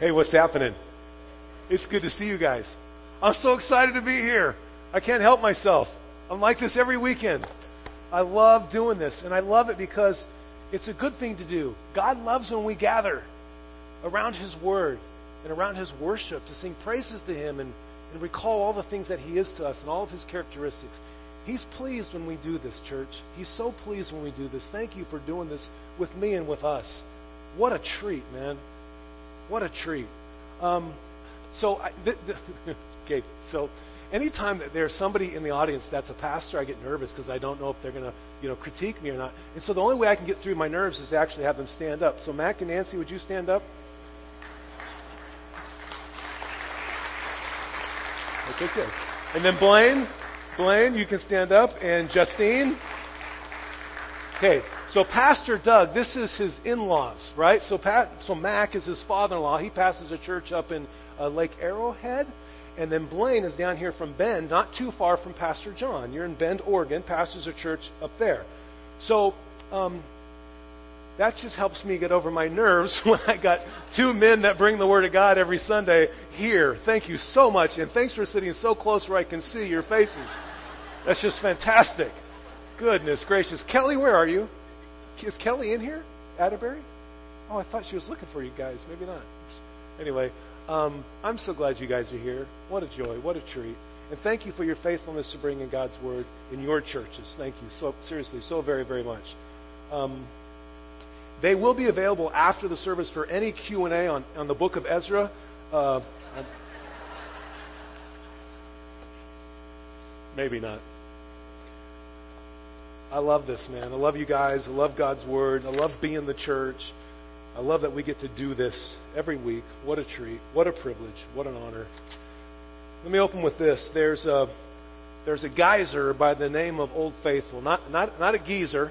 Hey, what's happening? It's good to see you guys. I'm so excited to be here. I can't help myself. I'm like this every weekend. I love doing this, and I love it because it's a good thing to do. God loves when we gather around His Word and around His worship to sing praises to Him and, and recall all the things that He is to us and all of His characteristics. He's pleased when we do this, church. He's so pleased when we do this. Thank you for doing this with me and with us. What a treat, man. What a treat. Um, so, I, th- th- okay, so anytime that there's somebody in the audience that's a pastor, I get nervous because I don't know if they're going to, you know, critique me or not. And so the only way I can get through my nerves is to actually have them stand up. So Mac and Nancy, would you stand up? Okay, good. And then Blaine, Blaine, you can stand up, and Justine. Okay, so Pastor Doug, this is his in-laws, right? So, Pat, so Mac is his father-in-law. He pastors a church up in uh, Lake Arrowhead, and then Blaine is down here from Bend, not too far from Pastor John. You're in Bend, Oregon. Pastors a church up there. So um, that just helps me get over my nerves when I got two men that bring the Word of God every Sunday here. Thank you so much, and thanks for sitting so close where I can see your faces. That's just fantastic. Goodness gracious. Kelly, where are you? Is Kelly in here? Atterbury? Oh, I thought she was looking for you guys. Maybe not. Anyway, um, I'm so glad you guys are here. What a joy. What a treat. And thank you for your faithfulness to bringing God's Word in your churches. Thank you so seriously, so very, very much. Um, they will be available after the service for any Q&A on, on the book of Ezra. Uh, maybe not. I love this, man. I love you guys. I love God's Word. I love being the church. I love that we get to do this every week. What a treat. What a privilege. What an honor. Let me open with this. There's a, there's a geyser by the name of Old Faithful. Not, not, not a geezer,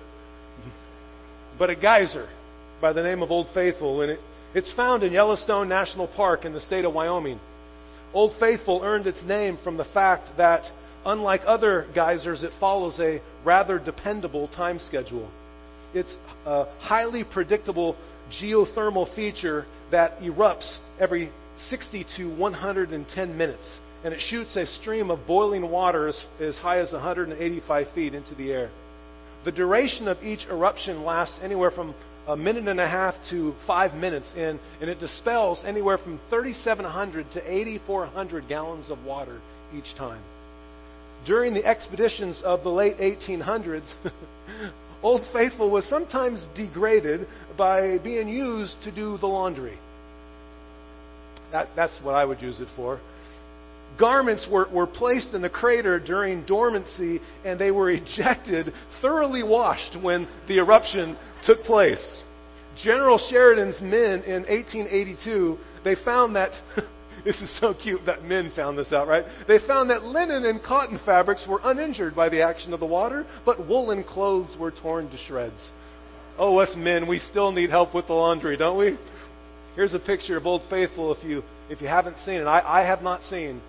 but a geyser by the name of Old Faithful. And it, it's found in Yellowstone National Park in the state of Wyoming. Old Faithful earned its name from the fact that, unlike other geysers, it follows a rather dependable time schedule. It's a highly predictable geothermal feature that erupts every 60 to 110 minutes. And it shoots a stream of boiling water as, as high as 185 feet into the air. The duration of each eruption lasts anywhere from a minute and a half to five minutes, and, and it dispels anywhere from 3,700 to 8,400 gallons of water each time. During the expeditions of the late 1800s, Old Faithful was sometimes degraded by being used to do the laundry. That, that's what I would use it for. Garments were, were placed in the crater during dormancy and they were ejected, thoroughly washed when the eruption took place. General Sheridan's men in 1882, they found that This is so cute that men found this out, right? They found that linen and cotton fabrics were uninjured by the action of the water, but woolen clothes were torn to shreds. Oh, us men, we still need help with the laundry, don't we? Here's a picture of Old Faithful if you if you haven't seen it. I, I have not seen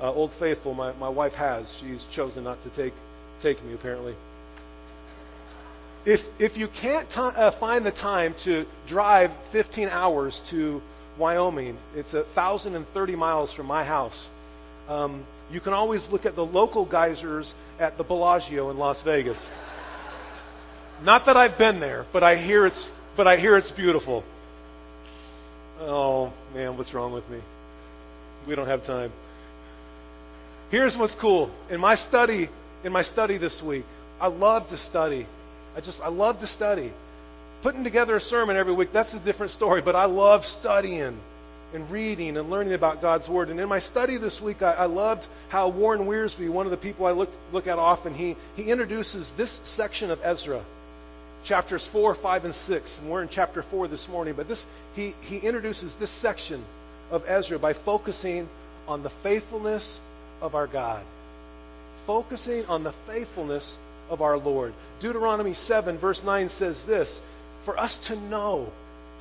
uh, Old Faithful. My, my wife has. She's chosen not to take take me, apparently. If, if you can't t- uh, find the time to drive 15 hours to Wyoming. It's 1,030 miles from my house. Um, you can always look at the local geysers at the Bellagio in Las Vegas. Not that I've been there, but I hear it's but I hear it's beautiful. Oh man, what's wrong with me? We don't have time. Here's what's cool. In my study, in my study this week, I love to study. I just I love to study. Putting together a sermon every week, that's a different story, but I love studying and reading and learning about God's Word. And in my study this week, I, I loved how Warren Wiersbe, one of the people I look, look at often, he, he introduces this section of Ezra, chapters 4, 5, and 6. And we're in chapter 4 this morning, but this, he, he introduces this section of Ezra by focusing on the faithfulness of our God. Focusing on the faithfulness of our Lord. Deuteronomy 7, verse 9 says this for us to know.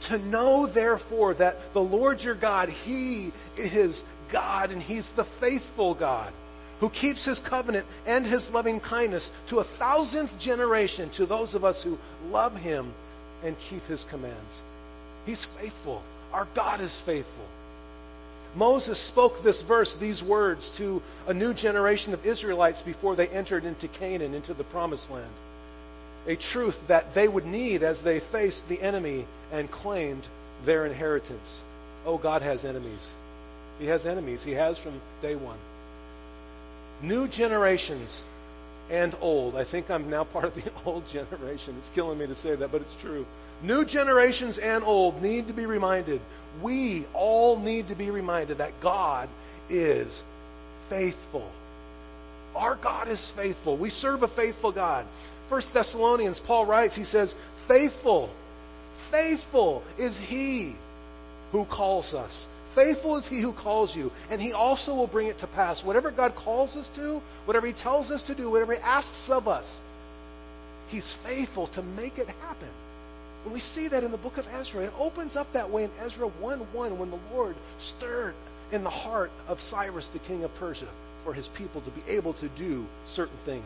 To know, therefore, that the Lord your God, He is God, and He's the faithful God who keeps His covenant and His loving kindness to a thousandth generation to those of us who love Him and keep His commands. He's faithful. Our God is faithful. Moses spoke this verse, these words, to a new generation of Israelites before they entered into Canaan, into the promised land. A truth that they would need as they faced the enemy and claimed their inheritance. Oh, God has enemies. He has enemies. He has from day one. New generations and old. I think I'm now part of the old generation. It's killing me to say that, but it's true. New generations and old need to be reminded. We all need to be reminded that God is faithful. Our God is faithful. We serve a faithful God. First Thessalonians, Paul writes, he says, Faithful, faithful is he who calls us. Faithful is he who calls you, and he also will bring it to pass. Whatever God calls us to, whatever he tells us to do, whatever he asks of us, he's faithful to make it happen. When we see that in the book of Ezra, it opens up that way in Ezra 1 1 when the Lord stirred in the heart of Cyrus, the king of Persia, for his people to be able to do certain things.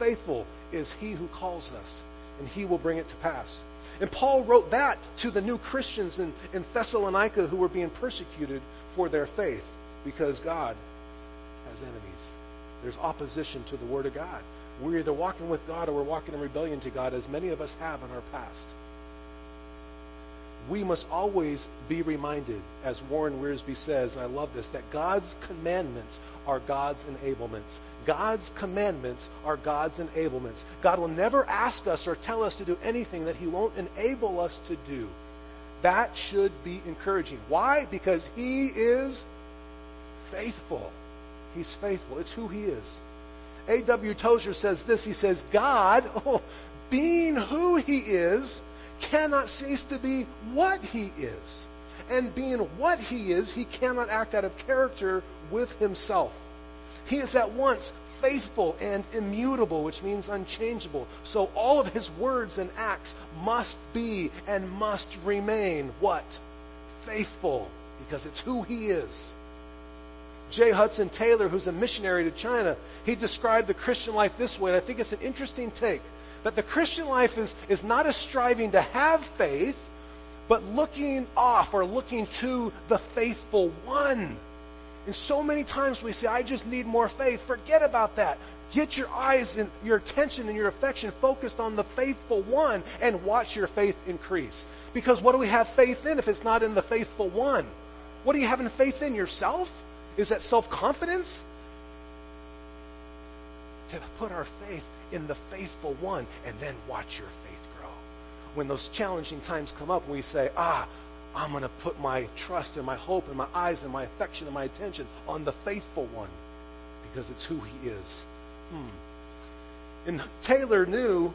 Faithful is he who calls us, and he will bring it to pass. And Paul wrote that to the new Christians in, in Thessalonica who were being persecuted for their faith because God has enemies. There's opposition to the Word of God. We're either walking with God or we're walking in rebellion to God, as many of us have in our past we must always be reminded, as Warren Wiersbe says, and I love this, that God's commandments are God's enablements. God's commandments are God's enablements. God will never ask us or tell us to do anything that He won't enable us to do. That should be encouraging. Why? Because He is faithful. He's faithful. It's who He is. A.W. Tozer says this He says, God, oh, being who He is, cannot cease to be what he is. And being what he is, he cannot act out of character with himself. He is at once faithful and immutable, which means unchangeable. So all of his words and acts must be and must remain what? Faithful, because it's who he is. J. Hudson Taylor, who's a missionary to China, he described the Christian life this way, and I think it's an interesting take. That the Christian life is, is not a striving to have faith, but looking off or looking to the faithful one. And so many times we say, I just need more faith. Forget about that. Get your eyes and your attention and your affection focused on the faithful one and watch your faith increase. Because what do we have faith in if it's not in the faithful one? What are you having faith in? Yourself? Is that self confidence? To put our faith in the faithful one and then watch your faith grow. When those challenging times come up, we say, ah, I'm going to put my trust and my hope and my eyes and my affection and my attention on the faithful one because it's who he is. Hmm. And Taylor knew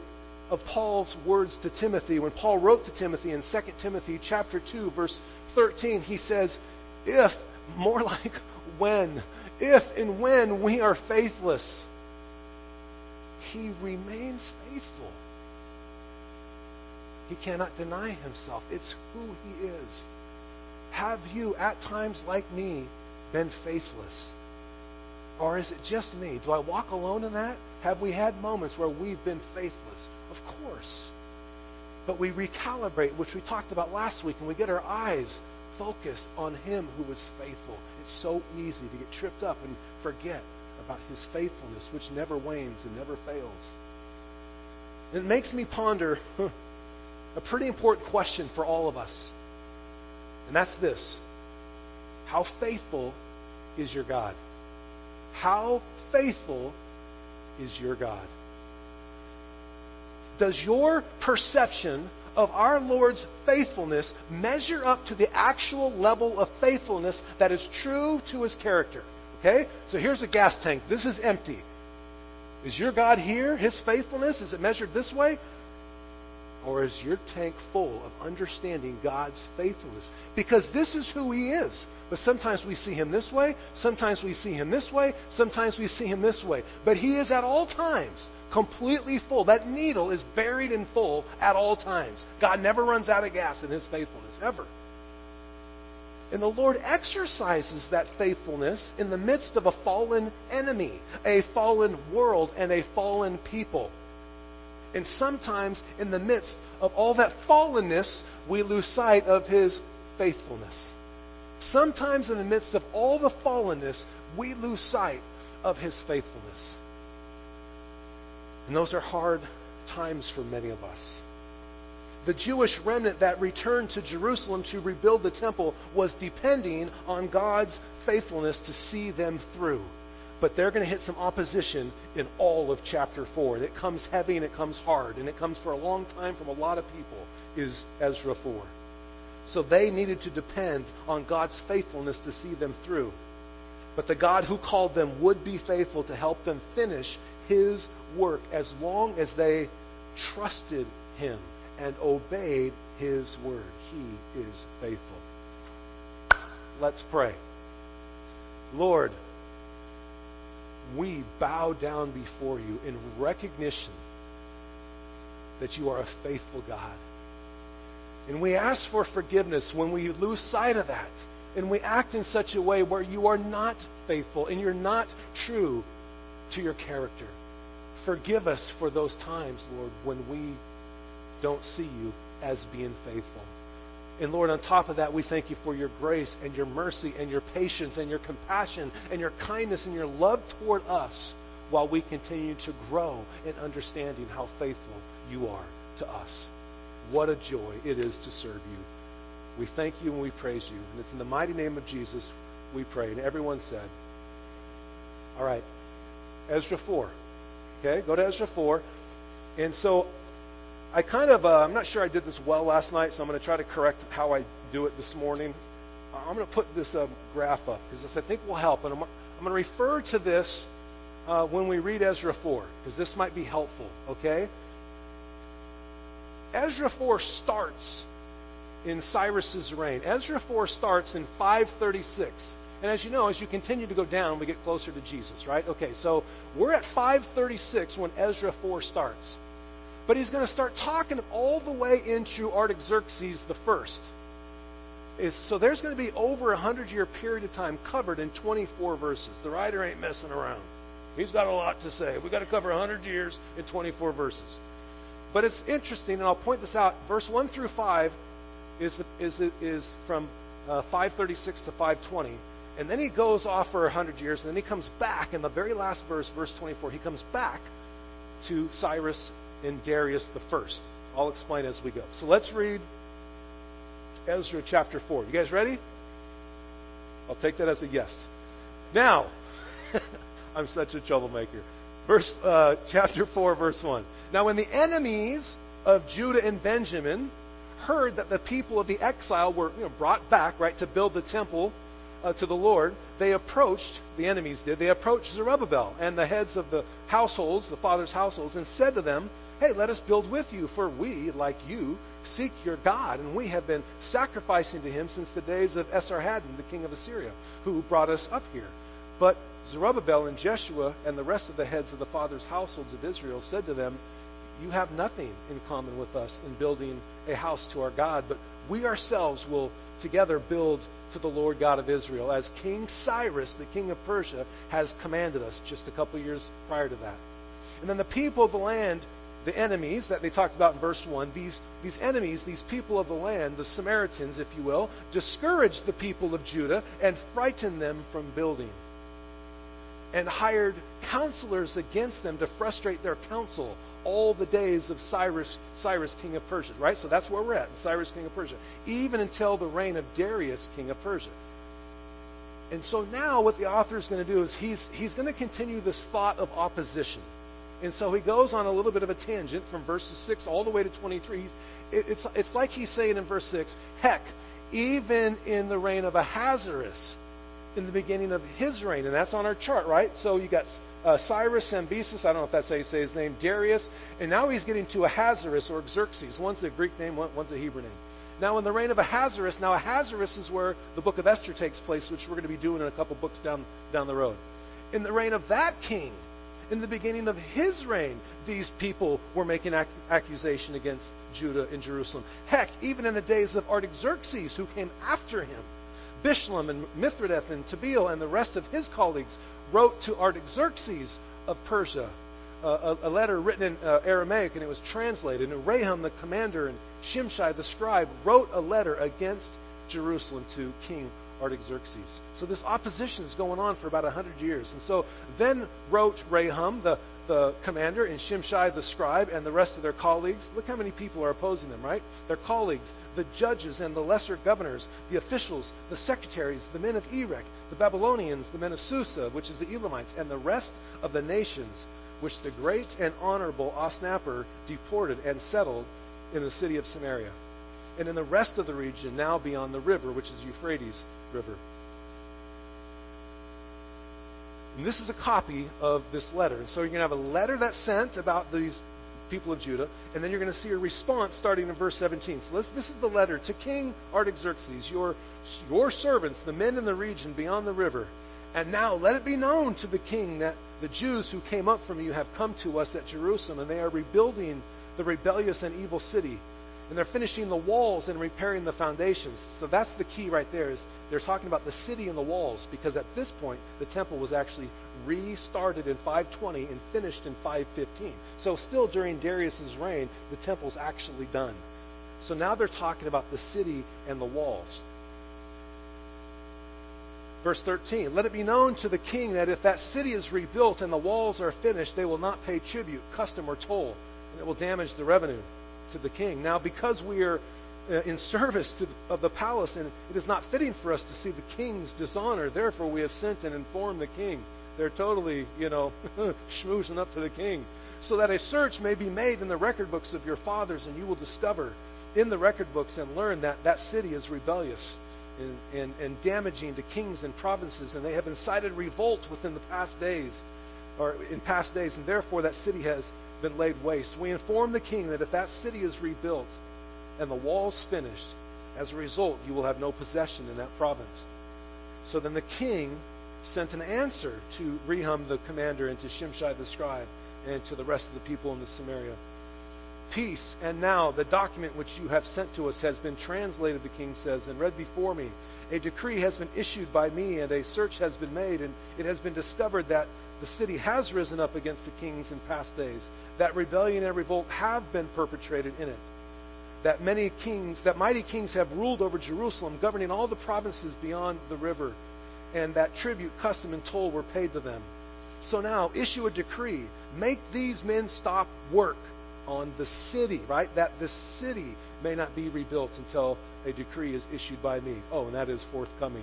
of Paul's words to Timothy. When Paul wrote to Timothy in 2 Timothy chapter 2 verse 13, he says, "If more like when, if and when we are faithless, he remains faithful. He cannot deny himself. It's who he is. Have you, at times like me, been faithless? Or is it just me? Do I walk alone in that? Have we had moments where we've been faithless? Of course. But we recalibrate, which we talked about last week, and we get our eyes focused on Him who is faithful. It's so easy to get tripped up and forget about his faithfulness, which never wanes and never fails. And it makes me ponder a pretty important question for all of us. And that's this How faithful is your God? How faithful is your God? Does your perception of our Lord's faithfulness measure up to the actual level of faithfulness that is true to his character? Okay? So here's a gas tank. This is empty. Is your God here? His faithfulness? Is it measured this way? Or is your tank full of understanding God's faithfulness? Because this is who He is. But sometimes we see Him this way, sometimes we see Him this way, sometimes we see Him this way. But He is at all times completely full. That needle is buried in full at all times. God never runs out of gas in His faithfulness, ever. And the Lord exercises that faithfulness in the midst of a fallen enemy, a fallen world, and a fallen people. And sometimes, in the midst of all that fallenness, we lose sight of His faithfulness. sometimes in the midst of all the fallenness, we lose sight of his faithfulness. And those are hard times for many of us. The Jewish remnant that returned to Jerusalem to rebuild the temple was depending on God's faithfulness to see them through. But they're going to hit some opposition in all of chapter 4. And it comes heavy and it comes hard. And it comes for a long time from a lot of people, is Ezra 4. So they needed to depend on God's faithfulness to see them through. But the God who called them would be faithful to help them finish his work as long as they trusted him and obeyed his word. He is faithful. Let's pray. Lord, we bow down before you in recognition that you are a faithful God. And we ask for forgiveness when we lose sight of that and we act in such a way where you are not faithful and you're not true to your character. Forgive us for those times, Lord, when we don't see you as being faithful. And Lord, on top of that, we thank you for your grace and your mercy and your patience and your compassion and your kindness and your love toward us while we continue to grow in understanding how faithful you are to us. What a joy it is to serve you. We thank you and we praise you. And it's in the mighty name of Jesus we pray. And everyone said, All right, Ezra 4. Okay, go to Ezra 4. And so I kind of, uh, I'm not sure I did this well last night, so I'm going to try to correct how I do it this morning. I'm going to put this uh, graph up because this I think will help. And I'm, I'm going to refer to this uh, when we read Ezra 4 because this might be helpful, okay? Ezra 4 starts in Cyrus's reign. Ezra 4 starts in 536. And as you know, as you continue to go down, we get closer to Jesus, right? Okay, so we're at 536 when Ezra 4 starts. But he's going to start talking all the way into Artaxerxes the first. so there's going to be over a hundred year period of time covered in 24 verses. The writer ain't messing around. He's got a lot to say. We've got to cover 100 years in 24 verses. But it's interesting, and I'll point this out. Verse 1 through 5 is, is, is from uh, 536 to 520. And then he goes off for 100 years, and then he comes back in the very last verse, verse 24. He comes back to Cyrus and Darius the first. I'll explain as we go. So let's read Ezra chapter 4. You guys ready? I'll take that as a yes. Now, I'm such a troublemaker. Verse uh, chapter 4, verse 1. Now, when the enemies of Judah and Benjamin heard that the people of the exile were you know, brought back, right, to build the temple uh, to the Lord, they approached, the enemies did, they approached Zerubbabel and the heads of the households, the fathers' households, and said to them, Hey, let us build with you, for we, like you, seek your God, and we have been sacrificing to him since the days of Esarhaddon, the king of Assyria, who brought us up here. But Zerubbabel and Jeshua and the rest of the heads of the fathers' households of Israel said to them, You have nothing in common with us in building a house to our God, but we ourselves will together build to the Lord God of Israel, as King Cyrus, the king of Persia, has commanded us just a couple years prior to that. And then the people of the land, the enemies that they talked about in verse 1, these, these enemies, these people of the land, the Samaritans, if you will, discouraged the people of Judah and frightened them from building. And hired counselors against them to frustrate their counsel all the days of Cyrus, Cyrus, king of Persia, right? So that's where we're at, Cyrus, king of Persia, even until the reign of Darius, king of Persia. And so now what the author is going to do is he's, he's going to continue this thought of opposition. And so he goes on a little bit of a tangent from verses 6 all the way to 23. It, it's, it's like he's saying in verse 6, heck, even in the reign of Ahasuerus, in the beginning of his reign, and that's on our chart, right? So you got uh, Cyrus Cambyses, I don't know if that's how you say his name, Darius, and now he's getting to Ahasuerus or Xerxes. One's a Greek name, one's a Hebrew name. Now, in the reign of Ahasuerus, now Ahasuerus is where the book of Esther takes place, which we're going to be doing in a couple books down, down the road. In the reign of that king, in the beginning of his reign, these people were making ac- accusation against Judah and Jerusalem. Heck, even in the days of Artaxerxes, who came after him, Bishlam and Mithridath and Tabeel and the rest of his colleagues wrote to Artaxerxes of Persia uh, a, a, letter written in uh, Aramaic, and it was translated. And Rahum, the commander, and Shimshai, the scribe, wrote a letter against Jerusalem to King Artaxerxes. So this opposition is going on for about 100 years. And so then wrote Rehum, the, the commander, and Shimshai the scribe, and the rest of their colleagues. Look how many people are opposing them, right? Their colleagues, the judges and the lesser governors, the officials, the secretaries, the men of Erech, the Babylonians, the men of Susa, which is the Elamites, and the rest of the nations which the great and honorable Osnapper deported and settled in the city of Samaria and in the rest of the region now beyond the river, which is Euphrates River. And this is a copy of this letter. And so you're going to have a letter that's sent about these people of Judah, and then you're going to see a response starting in verse 17. So this, is the letter to King Artaxerxes, your, your servants, the men in the region beyond the river. And now let it be known to the king that the Jews who came up from you have come to us at Jerusalem, and they are rebuilding the rebellious and evil city and they're finishing the walls and repairing the foundations. So that's the key right there is they're talking about the city and the walls because at this point the temple was actually restarted in 520 and finished in 515. So still during Darius's reign, the temple's actually done. So now they're talking about the city and the walls. Verse 13 Let it be known to the king that if that city is rebuilt and the walls are finished, they will not pay tribute, custom, or toll, and it will damage the revenue to the king. Now, because we are uh, in service to, of the palace, and it is not fitting for us to see the king's dishonor, therefore we have sent and informed the king. They're totally, you know, schmoozing up to the king. So that a search may be made in the record books of your fathers, and you will discover in the record books and learn that that city is rebellious and, and, and damaging to kings and provinces, and they have incited revolt within the past days, or in past days, and therefore that city has been laid waste. We inform the king that if that city is rebuilt and the walls finished, as a result, you will have no possession in that province. So then the king sent an answer to Rehum the commander and to Shimshai the scribe and to the rest of the people in the Samaria. Peace, and now the document which you have sent to us has been translated, the king says, and read before me. A decree has been issued by me, and a search has been made, and it has been discovered that the city has risen up against the kings in past days, that rebellion and revolt have been perpetrated in it, that many kings, that mighty kings have ruled over Jerusalem, governing all the provinces beyond the river, and that tribute, custom, and toll were paid to them. So now issue a decree, make these men stop work on the city, right? That the city may not be rebuilt until a decree is issued by me. Oh, and that is forthcoming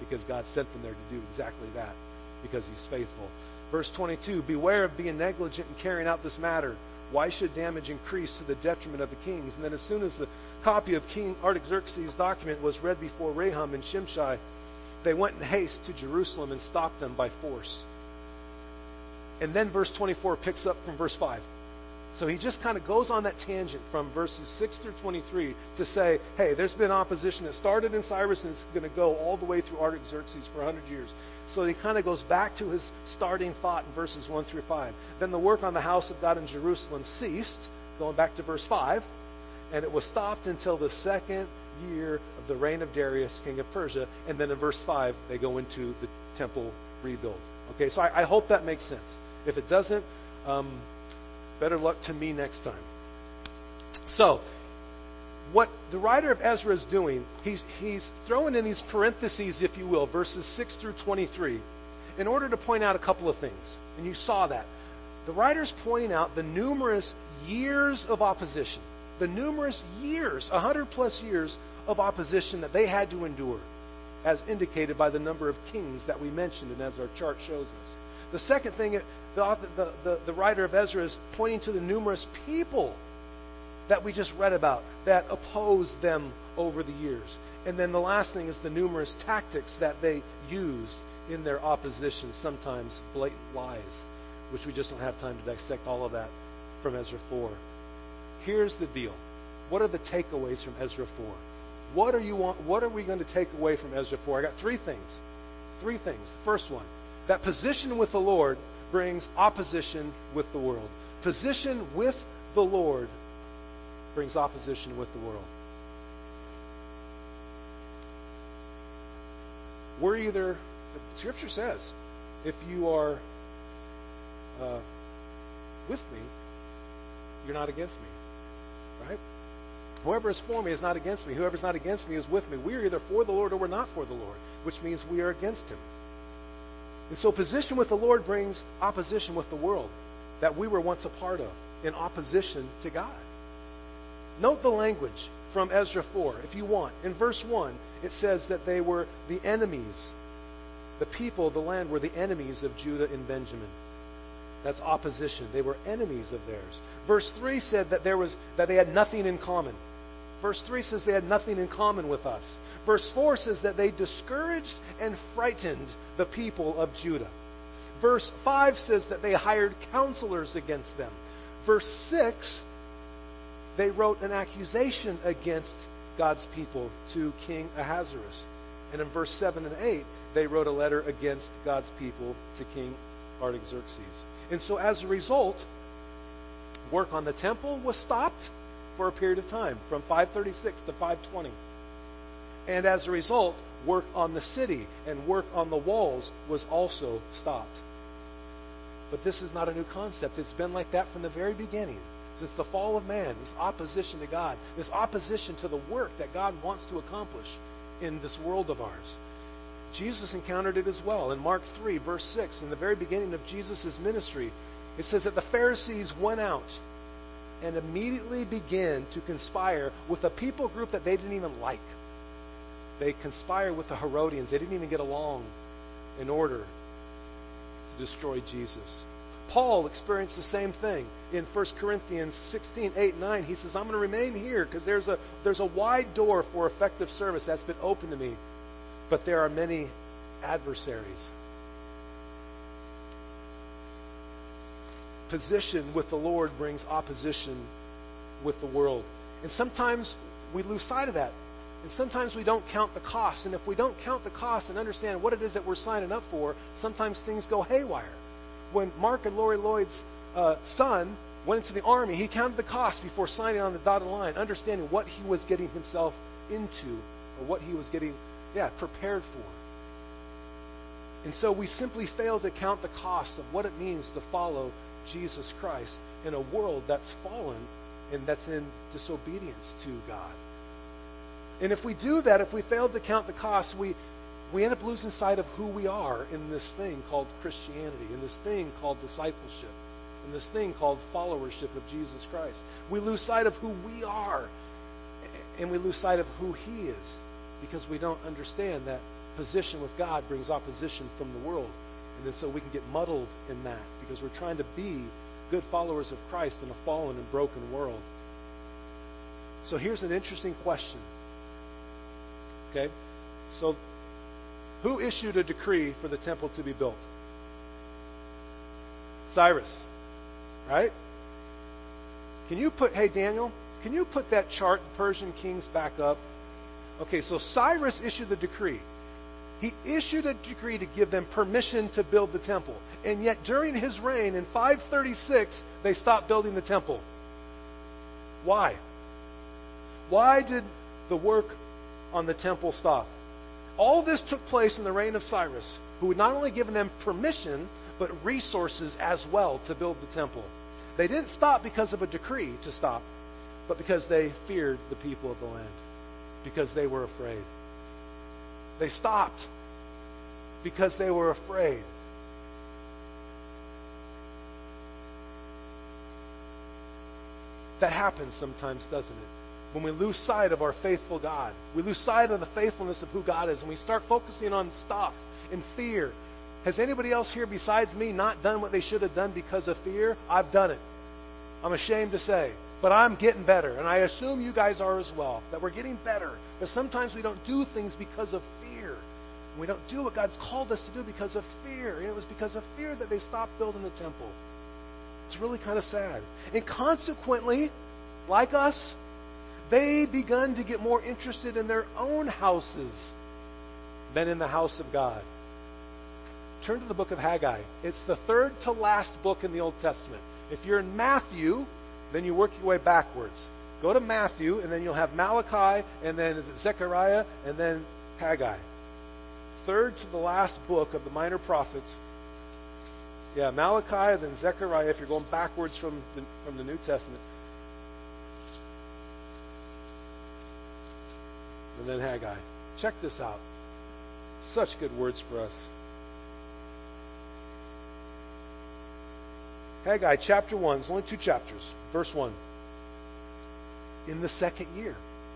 because God sent them there to do exactly that because he's faithful. Verse 22 Beware of being negligent in carrying out this matter. Why should damage increase to the detriment of the kings? And then, as soon as the copy of King Artaxerxes' document was read before Rehum and Shimshai, they went in haste to Jerusalem and stopped them by force. And then verse 24 picks up from verse 5. So he just kind of goes on that tangent from verses 6 through 23 to say, hey, there's been opposition that started in Cyrus and it's going to go all the way through Artaxerxes for 100 years. So he kind of goes back to his starting thought in verses 1 through 5. Then the work on the house of God in Jerusalem ceased, going back to verse 5, and it was stopped until the second year of the reign of Darius, king of Persia. And then in verse 5, they go into the temple rebuild. Okay, so I, I hope that makes sense. If it doesn't, um, better luck to me next time. So, what the writer of Ezra is doing, he's, he's throwing in these parentheses, if you will, verses 6 through 23, in order to point out a couple of things. And you saw that. The writer's pointing out the numerous years of opposition, the numerous years, 100 plus years of opposition that they had to endure, as indicated by the number of kings that we mentioned and as our chart shows us. The second thing, the, the, the, the writer of Ezra is pointing to the numerous people that we just read about that opposed them over the years. And then the last thing is the numerous tactics that they used in their opposition, sometimes blatant lies, which we just don't have time to dissect all of that from Ezra 4. Here's the deal. What are the takeaways from Ezra 4? What are you want, what are we going to take away from Ezra 4? I got three things. Three things. The first one, that position with the Lord brings opposition with the world. Position with the Lord brings opposition with the world. We're either, Scripture says, if you are uh, with me, you're not against me. Right? Whoever is for me is not against me. Whoever is not against me is with me. We are either for the Lord or we're not for the Lord, which means we are against him. And so position with the Lord brings opposition with the world that we were once a part of in opposition to God. Note the language from Ezra 4, if you want. In verse 1, it says that they were the enemies. The people of the land were the enemies of Judah and Benjamin. That's opposition. They were enemies of theirs. Verse 3 said that, there was, that they had nothing in common. Verse 3 says they had nothing in common with us. Verse 4 says that they discouraged and frightened the people of Judah. Verse 5 says that they hired counselors against them. Verse 6, they wrote an accusation against God's people to King Ahasuerus. And in verse 7 and 8, they wrote a letter against God's people to King Artaxerxes. And so as a result, work on the temple was stopped for a period of time, from 536 to 520. And as a result, work on the city and work on the walls was also stopped. But this is not a new concept. It's been like that from the very beginning. Since the fall of man, this opposition to God, this opposition to the work that God wants to accomplish in this world of ours. Jesus encountered it as well. In Mark 3, verse 6, in the very beginning of Jesus' ministry, it says that the Pharisees went out and immediately begin to conspire with a people group that they didn't even like. They conspire with the Herodians. They didn't even get along in order to destroy Jesus. Paul experienced the same thing in 1 Corinthians 16, 8, 9. He says, I'm going to remain here because there's a, there's a wide door for effective service that's been open to me, but there are many adversaries. Position with the Lord brings opposition with the world. And sometimes we lose sight of that. And sometimes we don't count the cost. And if we don't count the cost and understand what it is that we're signing up for, sometimes things go haywire. When Mark and Lori Lloyd's uh, son went into the army, he counted the cost before signing on the dotted line, understanding what he was getting himself into or what he was getting, yeah, prepared for. And so we simply fail to count the cost of what it means to follow Jesus Christ in a world that's fallen and that's in disobedience to God. And if we do that, if we fail to count the cost, we, we end up losing sight of who we are in this thing called Christianity, in this thing called discipleship, in this thing called followership of Jesus Christ. We lose sight of who we are, and we lose sight of who He is, because we don't understand that position with God brings opposition from the world. And so we can get muddled in that, because we're trying to be good followers of Christ in a fallen and broken world. So here's an interesting question Okay? So, who issued a decree for the temple to be built? Cyrus. Right? Can you put, hey, Daniel, can you put that chart, Persian kings, back up? Okay, so Cyrus issued the decree. He issued a decree to give them permission to build the temple. And yet, during his reign in 536, they stopped building the temple. Why? Why did the work on the temple stop. All this took place in the reign of Cyrus, who had not only given them permission, but resources as well to build the temple. They didn't stop because of a decree to stop, but because they feared the people of the land, because they were afraid. They stopped because they were afraid. That happens sometimes, doesn't it? when we lose sight of our faithful God. We lose sight of the faithfulness of who God is, and we start focusing on stuff and fear. Has anybody else here besides me not done what they should have done because of fear? I've done it. I'm ashamed to say. But I'm getting better, and I assume you guys are as well, that we're getting better. But sometimes we don't do things because of. We don't do what God's called us to do because of fear. It was because of fear that they stopped building the temple. It's really kind of sad. And consequently, like us, they begun to get more interested in their own houses than in the house of God. Turn to the book of Haggai. It's the third to last book in the Old Testament. If you're in Matthew, then you work your way backwards. Go to Matthew, and then you'll have Malachi, and then is it Zechariah, and then Haggai. Third to the last book of the minor prophets. Yeah, Malachi, then Zechariah, if you're going backwards from the, from the New Testament. and then Haggai. Check this out. Such good words for us. Haggai chapter 1, it's only two chapters. Verse 1. In the second year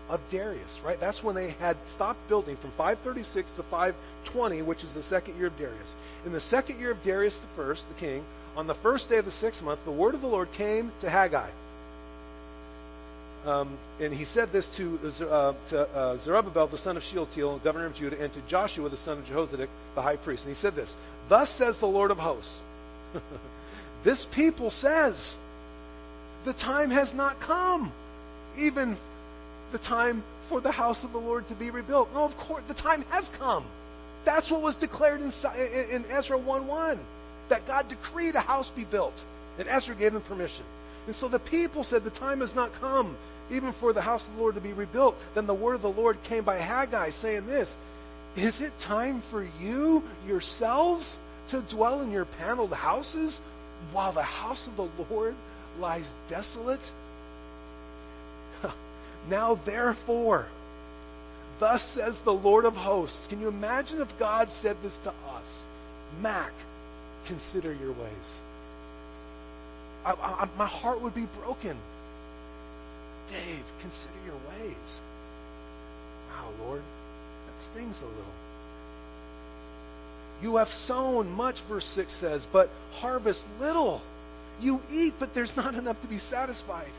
of Darius, right? That's when they had stopped building from 536 to 520, which is the second year of Darius. In the second year of Darius the first, the king, on the first day of the sixth month, the word of the Lord came to Haggai. Um, and he said this to, uh, to uh, Zerubbabel, the son of Shealtiel, governor of Judah, and to Joshua, the son of Jehozadak, the high priest. And he said this Thus says the Lord of hosts. this people says, The time has not come, even the time for the house of the Lord to be rebuilt. No, of course, the time has come. That's what was declared in, in Ezra 1 1 that God decreed a house be built. And Ezra gave him permission. And so the people said, The time has not come even for the house of the Lord to be rebuilt. Then the word of the Lord came by Haggai saying this Is it time for you yourselves to dwell in your paneled houses while the house of the Lord lies desolate? Now therefore, thus says the Lord of hosts. Can you imagine if God said this to us? Mac, consider your ways. I, I, my heart would be broken. Dave, consider your ways. Wow, Lord, that stings a little. You have sown much, verse 6 says, but harvest little. You eat, but there's not enough to be satisfied.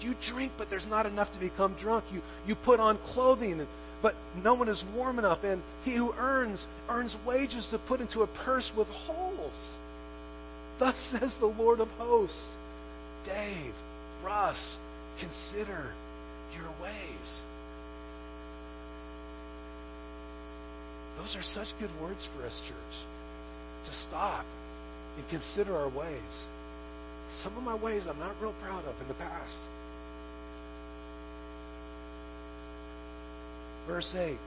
You drink, but there's not enough to become drunk. You, you put on clothing, but no one is warm enough. And he who earns, earns wages to put into a purse with holes. Thus says the Lord of hosts. Dave, Russ, consider your ways. Those are such good words for us, church. To stop and consider our ways. Some of my ways I'm not real proud of in the past. Verse 8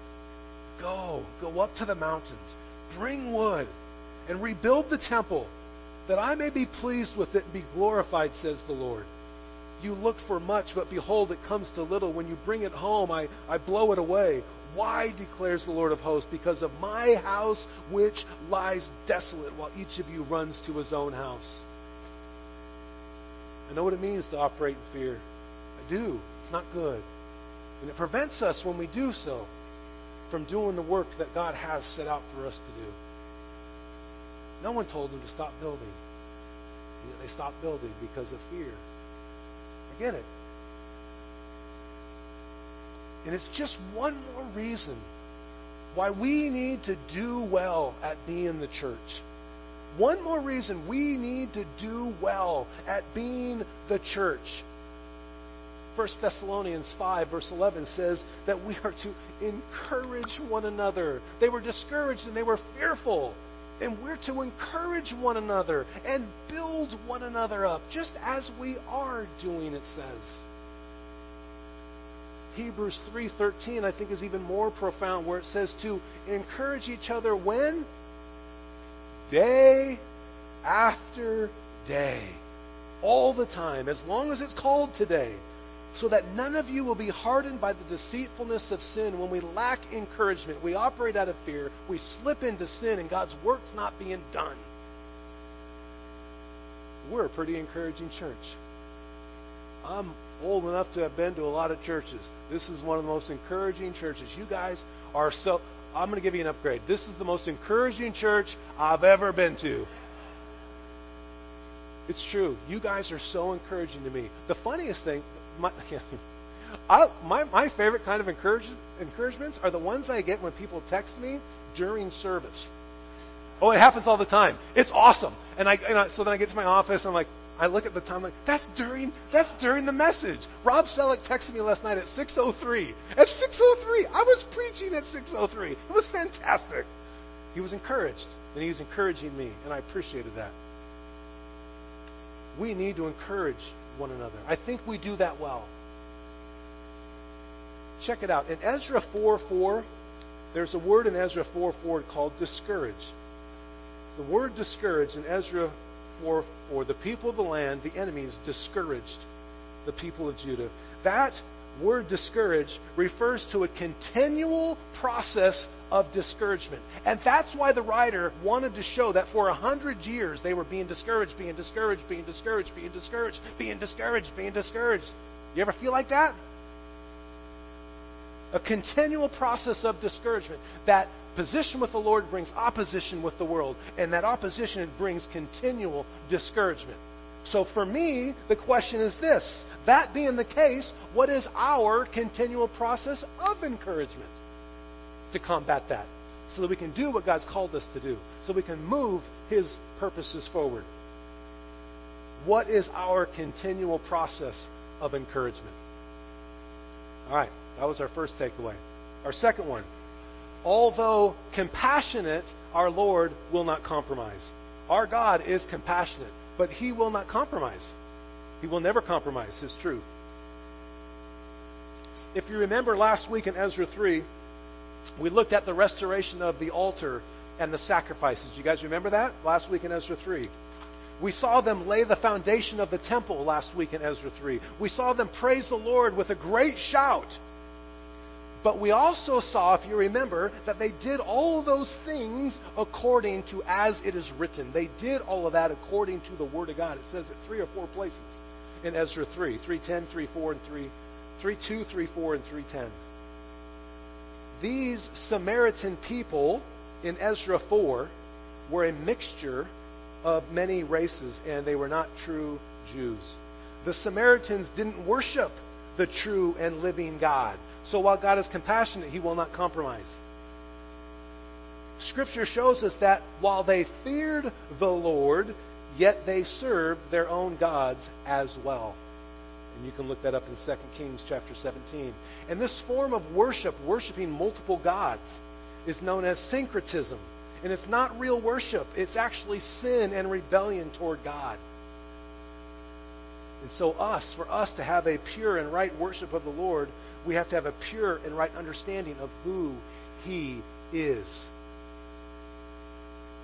Go, go up to the mountains, bring wood, and rebuild the temple that I may be pleased with it and be glorified, says the Lord. You look for much, but behold, it comes to little. When you bring it home, I, I blow it away. Why, declares the Lord of hosts? Because of my house which lies desolate, while each of you runs to his own house. I know what it means to operate in fear. I do. It's not good. And it prevents us when we do so from doing the work that God has set out for us to do. No one told them to stop building. And yet they stopped building because of fear. I get it. And it's just one more reason why we need to do well at being the church. One more reason we need to do well at being the church. 1 Thessalonians 5, verse 11 says that we are to encourage one another. They were discouraged and they were fearful. And we're to encourage one another and build one another up, just as we are doing, it says. Hebrews 3:13 I think is even more profound where it says to encourage each other when day after day all the time as long as it's called today so that none of you will be hardened by the deceitfulness of sin. When we lack encouragement, we operate out of fear, we slip into sin, and God's work's not being done. We're a pretty encouraging church. I'm old enough to have been to a lot of churches. This is one of the most encouraging churches. You guys are so. I'm going to give you an upgrade. This is the most encouraging church I've ever been to. It's true. You guys are so encouraging to me. The funniest thing, my, I, my, my favorite kind of encourage, encouragements are the ones I get when people text me during service. Oh, it happens all the time. It's awesome. And I, and I so then I get to my office and I'm like, I look at the time like that's during that's during the message. Rob Selleck texted me last night at 6:03. At 6:03, I was preaching at 6:03. It was fantastic. He was encouraged, and he was encouraging me, and I appreciated that. We need to encourage one another. I think we do that well. Check it out. In Ezra 4 4, there's a word in Ezra 4 4 called discourage. The word discouraged in Ezra 4 4, the people of the land, the enemies, discouraged the people of Judah. That word discouraged refers to a continual process of discouragement. And that's why the writer wanted to show that for a hundred years they were being discouraged, being discouraged, being discouraged, being discouraged, being discouraged, being discouraged. You ever feel like that? A continual process of discouragement. That position with the Lord brings opposition with the world, and that opposition brings continual discouragement. So for me, the question is this that being the case, what is our continual process of encouragement to combat that? So that we can do what God's called us to do, so we can move His purposes forward. What is our continual process of encouragement? All right, that was our first takeaway. Our second one although compassionate, our Lord will not compromise. Our God is compassionate, but He will not compromise. He will never compromise His truth. If you remember last week in Ezra 3, we looked at the restoration of the altar and the sacrifices. You guys remember that? Last week in Ezra 3. We saw them lay the foundation of the temple last week in Ezra 3. We saw them praise the Lord with a great shout. But we also saw, if you remember, that they did all those things according to as it is written. They did all of that according to the Word of God. It says it three or four places in Ezra 3 310, 3 4, and 3, 3 2, 3 4, and 310. These Samaritan people in Ezra 4 were a mixture of many races, and they were not true Jews. The Samaritans didn't worship the true and living God. So while God is compassionate, He will not compromise. Scripture shows us that while they feared the Lord, yet they served their own gods as well. And you can look that up in 2 Kings chapter 17. And this form of worship, worshiping multiple gods, is known as syncretism. And it's not real worship, it's actually sin and rebellion toward God. And so, us, for us to have a pure and right worship of the Lord, we have to have a pure and right understanding of who He is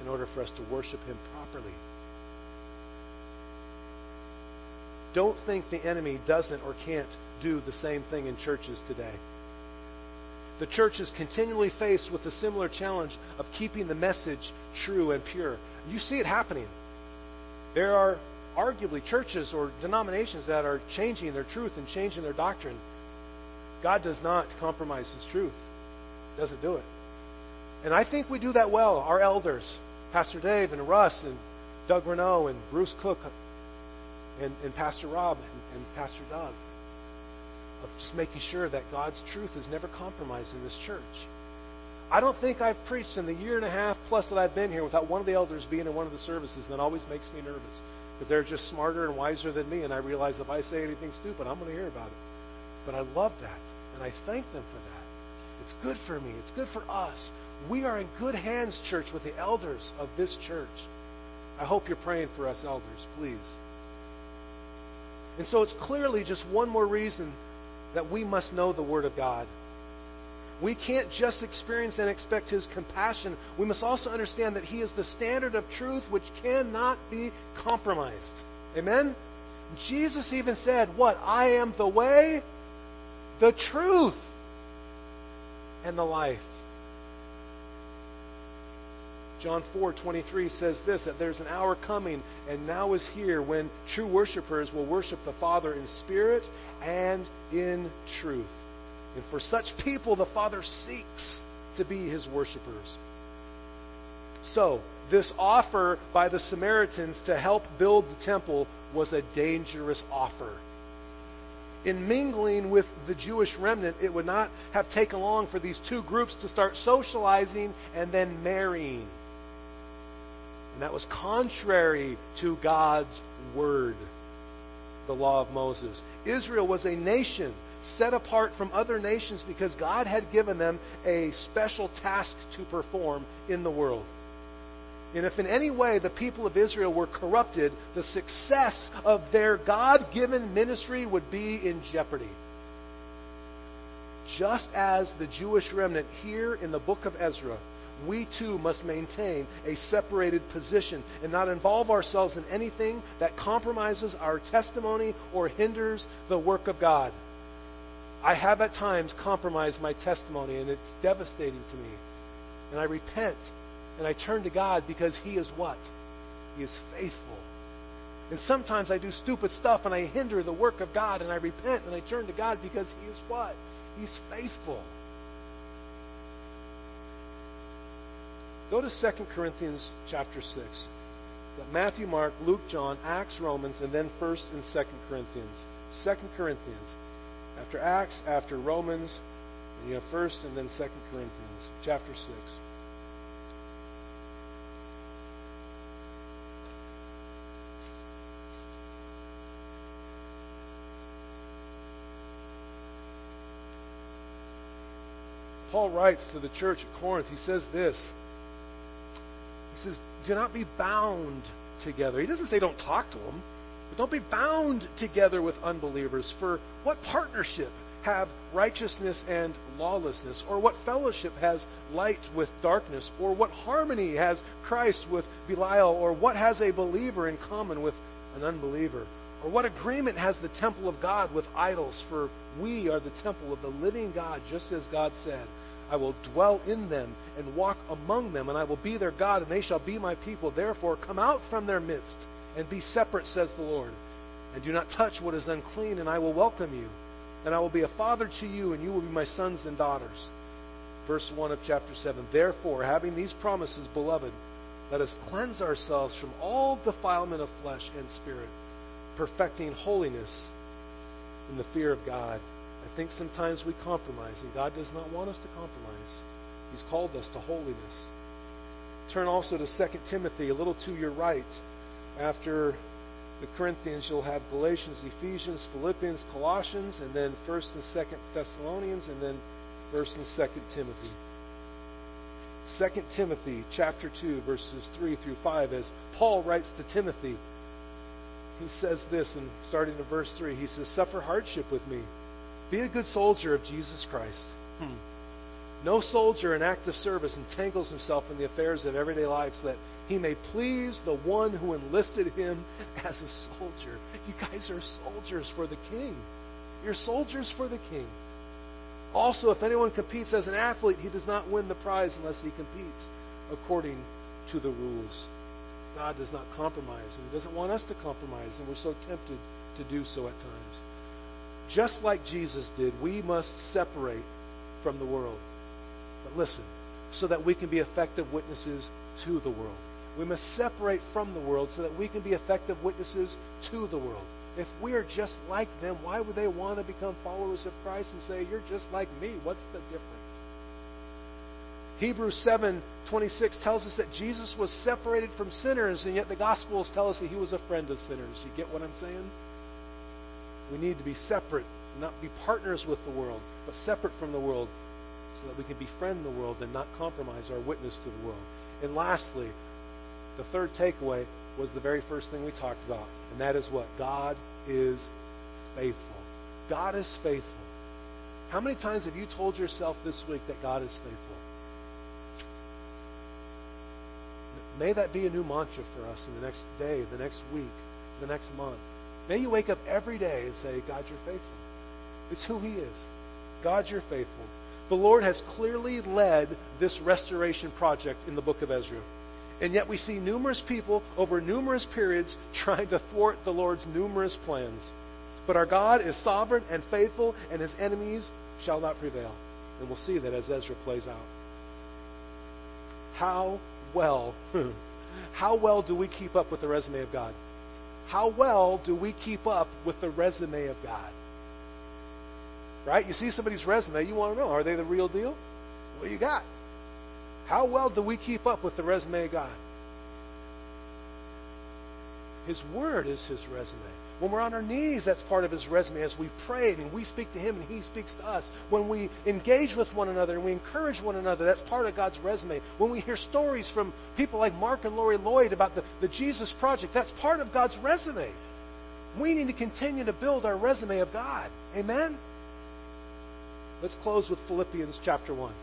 in order for us to worship Him properly. Don't think the enemy doesn't or can't do the same thing in churches today. The church is continually faced with a similar challenge of keeping the message true and pure. You see it happening. There are arguably churches or denominations that are changing their truth and changing their doctrine God does not compromise His truth. He Doesn't do it. And I think we do that well. Our elders, Pastor Dave and Russ and Doug Renault and Bruce Cook and, and Pastor Rob and, and Pastor Doug, of just making sure that God's truth is never compromised in this church. I don't think I've preached in the year and a half plus that I've been here without one of the elders being in one of the services, that always makes me nervous because they're just smarter and wiser than me, and I realize if I say anything stupid, I'm going to hear about it. But I love that. And I thank them for that. It's good for me. It's good for us. We are in good hands, church, with the elders of this church. I hope you're praying for us, elders, please. And so it's clearly just one more reason that we must know the Word of God. We can't just experience and expect His compassion. We must also understand that He is the standard of truth which cannot be compromised. Amen? Jesus even said, What? I am the way, the truth and the life. John 4:23 says this that there's an hour coming and now is here when true worshipers will worship the Father in spirit and in truth. And for such people the Father seeks to be his worshipers. So, this offer by the Samaritans to help build the temple was a dangerous offer in mingling with the Jewish remnant, it would not have taken long for these two groups to start socializing and then marrying. And that was contrary to God's word, the law of Moses. Israel was a nation set apart from other nations because God had given them a special task to perform in the world. And if in any way the people of Israel were corrupted, the success of their God given ministry would be in jeopardy. Just as the Jewish remnant here in the book of Ezra, we too must maintain a separated position and not involve ourselves in anything that compromises our testimony or hinders the work of God. I have at times compromised my testimony, and it's devastating to me. And I repent, and I turn to God because He is what? He is faithful. And sometimes I do stupid stuff and I hinder the work of God, and I repent and I turn to God because He is what? He's faithful. Go to 2 Corinthians chapter 6. Matthew, Mark, Luke, John, Acts, Romans, and then 1st and 2nd Corinthians. 2 Corinthians. After Acts, after Romans, and you have 1st and then 2nd Corinthians, chapter 6. Paul writes to the church at Corinth, he says this. Says, Do not be bound together. He doesn't say don't talk to them, but don't be bound together with unbelievers. For what partnership have righteousness and lawlessness? Or what fellowship has light with darkness? Or what harmony has Christ with Belial? Or what has a believer in common with an unbeliever? Or what agreement has the temple of God with idols? For we are the temple of the living God, just as God said. I will dwell in them and walk among them, and I will be their God, and they shall be my people. Therefore, come out from their midst and be separate, says the Lord. And do not touch what is unclean, and I will welcome you. And I will be a father to you, and you will be my sons and daughters. Verse 1 of chapter 7. Therefore, having these promises, beloved, let us cleanse ourselves from all defilement of flesh and spirit, perfecting holiness in the fear of God. I think sometimes we compromise, and God does not want us to compromise. He's called us to holiness. Turn also to 2 Timothy, a little to your right. After the Corinthians, you'll have Galatians, Ephesians, Philippians, Colossians, and then 1st and 2nd Thessalonians, and then 1st and 2nd Timothy. 2 Timothy chapter 2, verses 3 through 5, as Paul writes to Timothy, he says this, and starting in verse 3, he says, Suffer hardship with me be a good soldier of Jesus Christ. Hmm. No soldier in active service entangles himself in the affairs of everyday life so that he may please the one who enlisted him as a soldier. You guys are soldiers for the king. You're soldiers for the king. Also, if anyone competes as an athlete, he does not win the prize unless he competes according to the rules. God does not compromise, and He doesn't want us to compromise, and we're so tempted to do so at times. Just like Jesus did, we must separate from the world. But listen, so that we can be effective witnesses to the world. We must separate from the world so that we can be effective witnesses to the world. If we are just like them, why would they want to become followers of Christ and say, You're just like me? What's the difference? Hebrews 7:26 tells us that Jesus was separated from sinners, and yet the Gospels tell us that he was a friend of sinners. You get what I'm saying? We need to be separate, not be partners with the world, but separate from the world so that we can befriend the world and not compromise our witness to the world. And lastly, the third takeaway was the very first thing we talked about, and that is what? God is faithful. God is faithful. How many times have you told yourself this week that God is faithful? May that be a new mantra for us in the next day, the next week, the next month. May you wake up every day and say, God, you're faithful. It's who He is. God, you're faithful. The Lord has clearly led this restoration project in the book of Ezra. And yet we see numerous people over numerous periods trying to thwart the Lord's numerous plans. But our God is sovereign and faithful, and his enemies shall not prevail. And we'll see that as Ezra plays out. How well, how well do we keep up with the resume of God? How well do we keep up with the resume of God? Right? You see somebody's resume, you want to know, are they the real deal? What do you got? How well do we keep up with the resume of God? His Word is His resume. When we're on our knees, that's part of His resume as we pray and we speak to Him and He speaks to us. When we engage with one another and we encourage one another, that's part of God's resume. When we hear stories from people like Mark and Lori Lloyd about the, the Jesus Project, that's part of God's resume. We need to continue to build our resume of God. Amen? Let's close with Philippians chapter 1.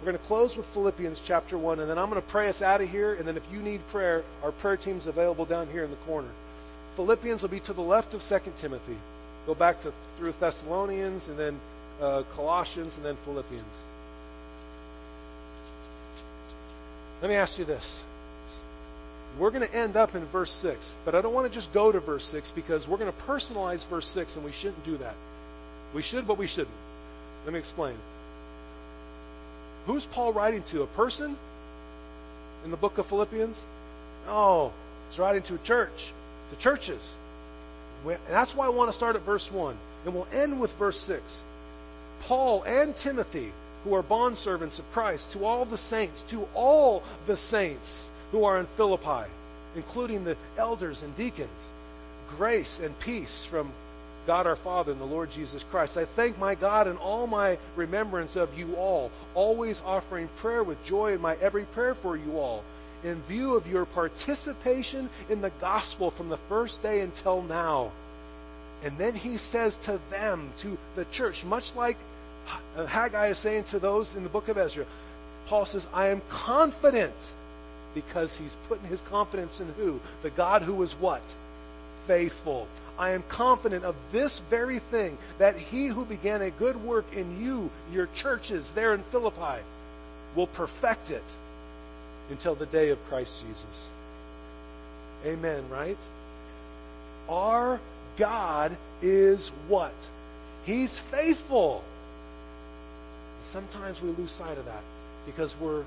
We're going to close with Philippians chapter 1, and then I'm going to pray us out of here. And then if you need prayer, our prayer team's available down here in the corner. Philippians will be to the left of 2 Timothy. Go back to, through Thessalonians and then uh, Colossians, and then Philippians. Let me ask you this. We're going to end up in verse 6, but I don't want to just go to verse 6 because we're going to personalize verse 6, and we shouldn't do that. We should, but we shouldn't. Let me explain. Who's Paul writing to? A person in the book of Philippians? No, he's writing to a church, to churches. And that's why I want to start at verse 1. And we'll end with verse 6. Paul and Timothy, who are bondservants of Christ, to all the saints, to all the saints who are in Philippi, including the elders and deacons, grace and peace from God our Father and the Lord Jesus Christ. I thank my God in all my remembrance of you all, always offering prayer with joy in my every prayer for you all, in view of your participation in the gospel from the first day until now. And then he says to them, to the church, much like Haggai is saying to those in the book of Ezra, Paul says, I am confident because he's putting his confidence in who? The God who is what? Faithful. I am confident of this very thing, that he who began a good work in you, your churches there in Philippi, will perfect it until the day of Christ Jesus. Amen, right? Our God is what? He's faithful. Sometimes we lose sight of that because we're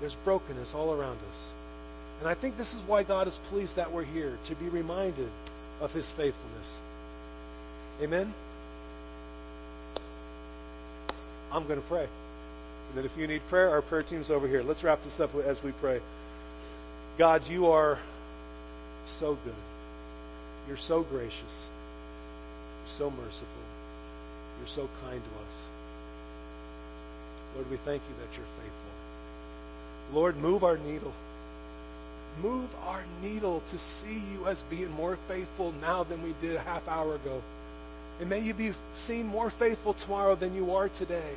there's brokenness all around us. And I think this is why God is pleased that we're here, to be reminded of His faithfulness. Amen? I'm going to pray. Then if you need prayer, our prayer team's over here. Let's wrap this up as we pray. God, you are so good. You're so gracious. You're so merciful. You're so kind to us. Lord, we thank you that you're faithful. Lord, move our needle. Move our needle to see you as being more faithful now than we did a half hour ago. And may you be seen more faithful tomorrow than you are today.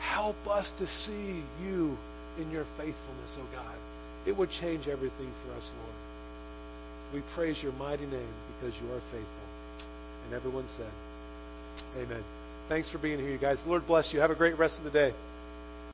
Help us to see you in your faithfulness, oh God. It would change everything for us, Lord. We praise your mighty name because you are faithful. And everyone said, Amen. Thanks for being here, you guys. Lord bless you. Have a great rest of the day.